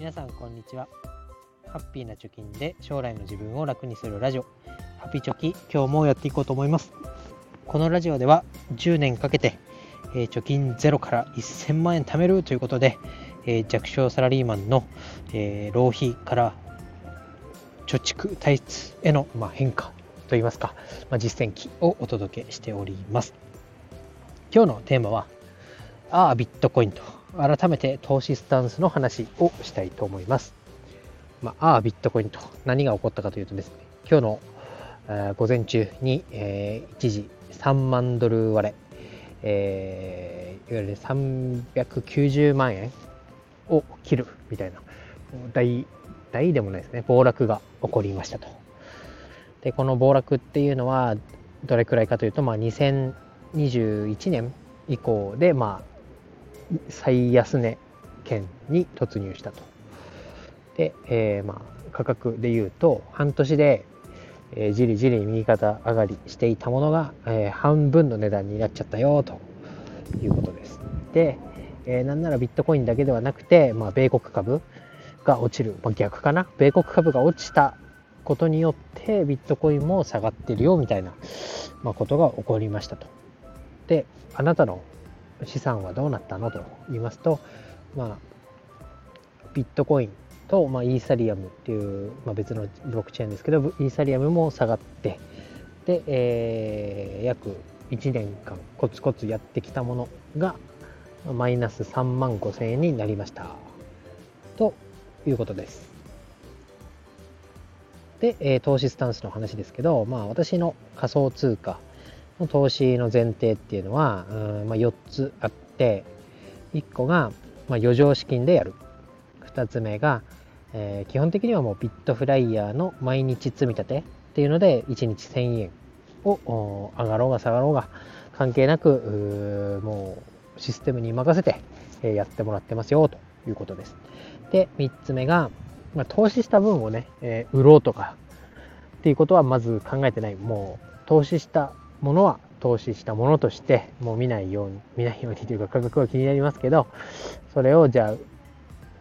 皆さんこんにちは。ハッピーな貯金で将来の自分を楽にするラジオ。ハピチョキ今日もやっていこうと思います。このラジオでは10年かけて、えー、貯金ゼロから1000万円貯めるということで、えー、弱小サラリーマンの、えー、浪費から貯蓄体質への、まあ、変化といいますか、まあ、実践記をお届けしております。今日のテーマはああビットコインと。改めて投資スタンスの話をしたいと思います。まあ、ああ、ビットコインと何が起こったかというとですね、今日の、午前中に、えー、一時3万ドル割れ、えー、いわゆる390万円を切るみたいな、大、大でもないですね、暴落が起こりましたと。で、この暴落っていうのは、どれくらいかというと、まあ、2021年以降で、まあ、最安値圏に突入したと。で、えー、まあ価格で言うと半年で、えー、じりじり右肩上がりしていたものが、えー、半分の値段になっちゃったよということです。で、えー、なんならビットコインだけではなくて、まあ、米国株が落ちる、まあ、逆かな米国株が落ちたことによってビットコインも下がってるよみたいな、まあ、ことが起こりましたと。であなたの資産はどうなったのと言いますと、まあ、ビットコインと、まあ、イーサリアムっていう、まあ、別のブロックチェーンですけどイーサリアムも下がってで、えー、約1年間コツコツやってきたものがマイナス3万5千円になりましたということです。で、えー、投資スタンスの話ですけど、まあ、私の仮想通貨の投資の前提っていうのは、うんまあ、4つあって1個が、まあ、余剰資金でやる2つ目が、えー、基本的にはもうビットフライヤーの毎日積み立てっていうので1日1000円を上がろうが下がろうが関係なくもうシステムに任せてやってもらってますよということです。で3つ目が、まあ、投資した分をね、えー、売ろうとかっていうことはまず考えてないもう投資したものは投資したものとしてもう見ないように見ないようにというか価格は気になりますけどそれをじゃあ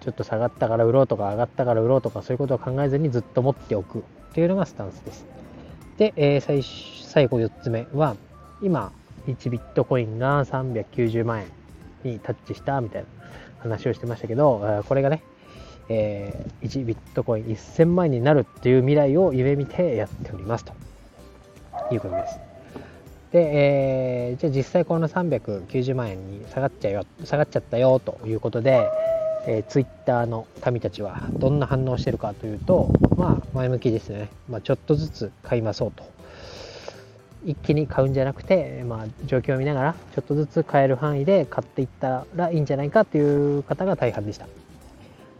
ちょっと下がったから売ろうとか上がったから売ろうとかそういうことを考えずにずっと持っておくっていうのがスタンスです。で、えー、最最後4つ目は今1ビットコインが390万円にタッチしたみたいな話をしてましたけどこれがね、えー、1ビットコイン1000万円になるっていう未来を夢見てやっておりますということです。で、えー、じゃあ実際この390万円に下がっちゃよ下がっちゃったよということで、えー、ツイッターの民たちはどんな反応してるかというとまあ前向きですね、まあ、ちょっとずつ買いましょうと。一気に買うんじゃなくて、まあ、状況を見ながらちょっとずつ買える範囲で買っていったらいいんじゃないかという方が大半でした。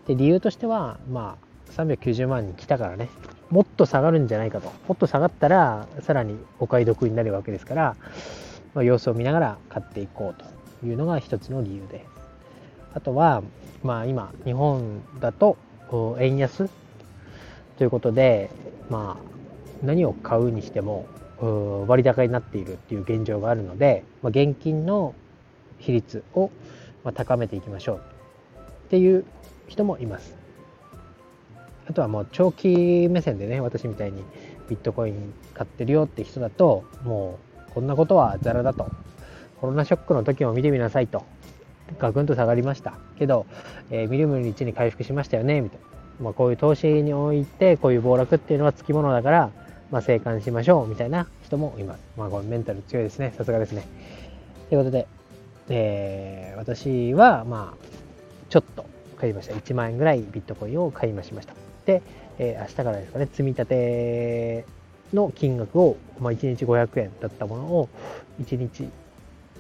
で理由としてはまあ390万に来たからね。もっと下がるんじゃないかと。もっと下がったら、さらにお買い得になるわけですから、まあ、様子を見ながら買っていこうというのが一つの理由で。あとは、まあ今、日本だと円安？ということで、まあ何を買うにしても割高になっているっていう現状があるので、まあ、現金の比率を高めていきましょうっていう人もいます。あとはもう長期目線でね、私みたいにビットコイン買ってるよって人だと、もうこんなことはザラだと。コロナショックの時も見てみなさいと。ガクンと下がりました。けど、えー、みるみるうちに回復しましたよね、みたいな。まあ、こういう投資において、こういう暴落っていうのはつきものだから、まあ、生還しましょう、みたいな人もいます。まあ、これメンタル強いですね。さすがですね。ということで、えー、私は、まあ、ちょっと買いました。1万円ぐらいビットコインを買いましました。で、えー、明日からですかね、積み立ての金額を、まあ、1日500円だったものを1日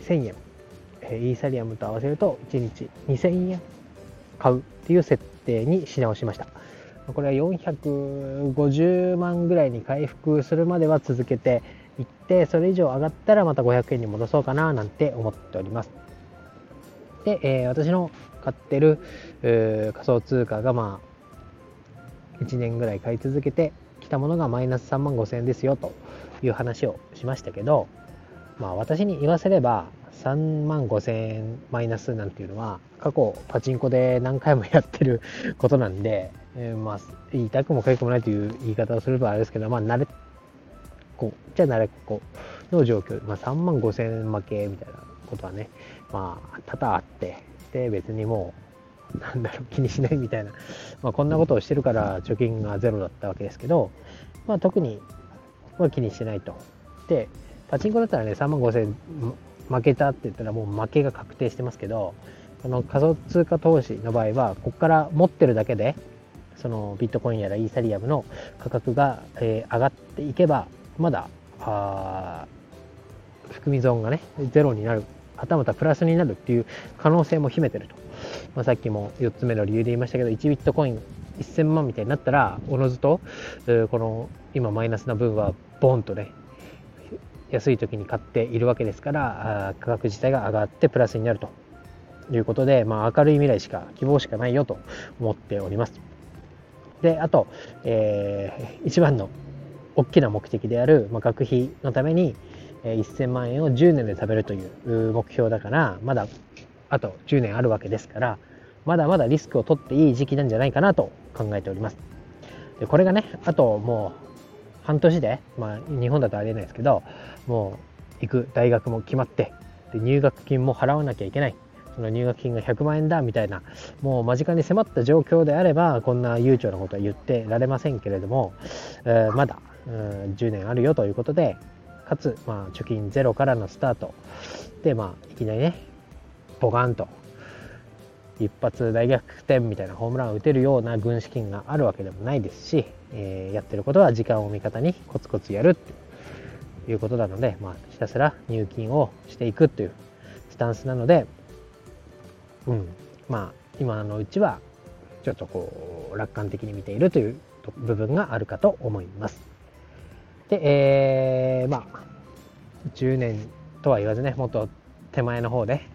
1000円、えー、イーサリアムと合わせると1日2000円買うっていう設定にし直しました。これは450万ぐらいに回復するまでは続けていって、それ以上上がったらまた500円に戻そうかななんて思っております。で、えー、私の買ってる仮想通貨がまあ1年ぐらい買い続けてきたものがマイナス3万5千円ですよという話をしましたけど、まあ私に言わせれば、3万5000円マイナスなんていうのは過去パチンコで何回もやってることなんで、えー、まあ言いたくもかゆくもないという言い方をするとあれですけどまあ慣れっこじゃ慣れっこの状況、まあ、3万5000円負けみたいなことはねまあ多々あってで別にもうなんだろう気にしないみたいな、まあ、こんなことをしてるから貯金がゼロだったわけですけど、まあ、特には気にしてないと。でパチンコだったらね3万5000円負けたって言ったらもう負けが確定してますけどこの仮想通貨投資の場合はここから持ってるだけでそのビットコインやらイーサリアムの価格が、えー、上がっていけばまだあ含み損がねゼロになるはたまたプラスになるっていう可能性も秘めてると、まあ、さっきも4つ目の理由で言いましたけど1ビットコイン1000万みたいになったらおのずとこの今マイナスな分はボンとね安い時に買っているわけですから価格自体が上がってプラスになるということで、まあ、明るい未来しか希望しかないよと思っております。であと、えー、一番の大きな目的である、まあ、学費のために、えー、1000万円を10年で食べるという目標だからまだあと10年あるわけですからまだまだリスクを取っていい時期なんじゃないかなと考えております。でこれがねあともう半年で、まあ、日本だとありえないですけどもう行く大学も決まってで入学金も払わなきゃいけないその入学金が100万円だみたいなもう間近に迫った状況であればこんな悠長なことは言ってられませんけれども、えー、まだ、うん、10年あるよということでかつ、まあ、貯金ゼロからのスタートで、まあ、いきなりねボカンと一発大逆転みたいなホームランを打てるような軍資金があるわけでもないですし、えー、やってることは時間を味方にコツコツやるっていうことなので、まあ、ひたすら入金をしていくっていうスタンスなので、うん、まあ今のうちはちょっとこう楽観的に見ているという部分があるかと思います。で、えー、まあ10年とは言わずねもっと手前の方で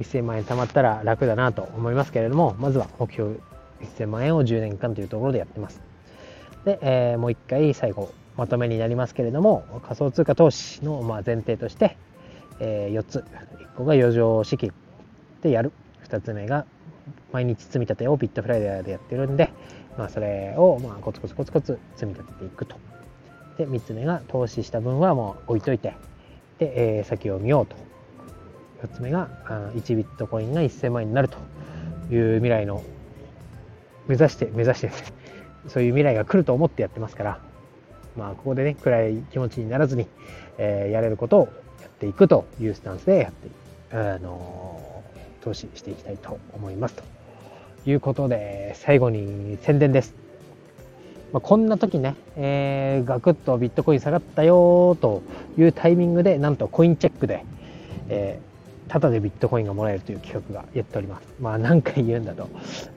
1000万円貯まったら楽だなと思いますけれどもまずは目標1000万円を10年間というところでやってます。で、えー、もう一回最後まとめになりますけれども仮想通貨投資のま前提として、えー、4つ1個が余剰資金でやる。2つ目が毎日積み立てをビットフライデーでやってるんで、まあ、それをまあコツコツコツコツ積み立てていくと。で3つ目が投資した分はもう置いといて。で、えー、先を見ようと。4つ目が1ビットコインが1000万円になるという未来の目指して目指してですねそういう未来が来ると思ってやってますから、まあ、ここでね、暗い気持ちにならずに、え、やれることをやっていくというスタンスでやってあの、投資していきたいと思います。ということで、最後に宣伝です。まあ、こんな時ね、えー、ガクッとビットコイン下がったよというタイミングで、なんとコインチェックで、えータダでビットコインがもらえるという企画がやっております。まあ何回言うんだと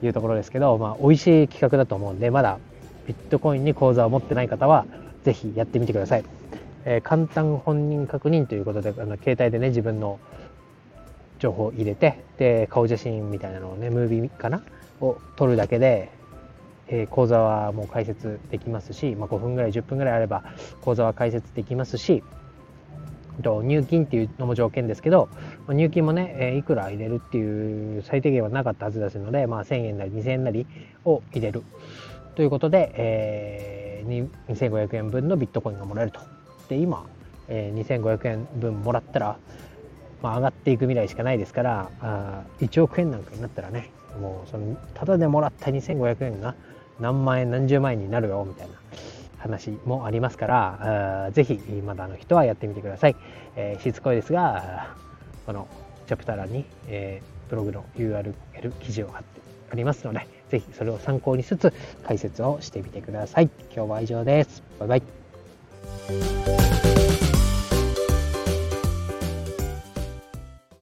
いうところですけど、まあ美味しい企画だと思うんで、まだビットコインに口座を持ってない方は、ぜひやってみてください。えー、簡単本人確認ということで、あの携帯でね、自分の情報を入れて、で、顔写真みたいなのをね、ムービーかな？を撮るだけで、えー、講座はもう解説できますし、まあ、5分ぐらい、10分ぐらいあれば講座は解説できますし、入金っていうのも条件ですけど、入金もね、えいくら入れるっていう最低限はなかったはずですので、まあ、1000円なり2000円なりを入れるということで、えー、2500円分のビットコインがもらえると。で、今、えー、2500円分もらったら、まあ、上がっていく未来しかないですからあ1億円なんかになったらねもうそのただでもらった2500円が何万円何十万円になるよみたいな話もありますから、ぜひまだの人はやってみてください。えー、しつこいですが、このチャプター欄に、えー、ブログの URL 記事を貼ってありますので、ぜひそれを参考にしつつ解説をしてみてください。今日は以上です。バイバイ。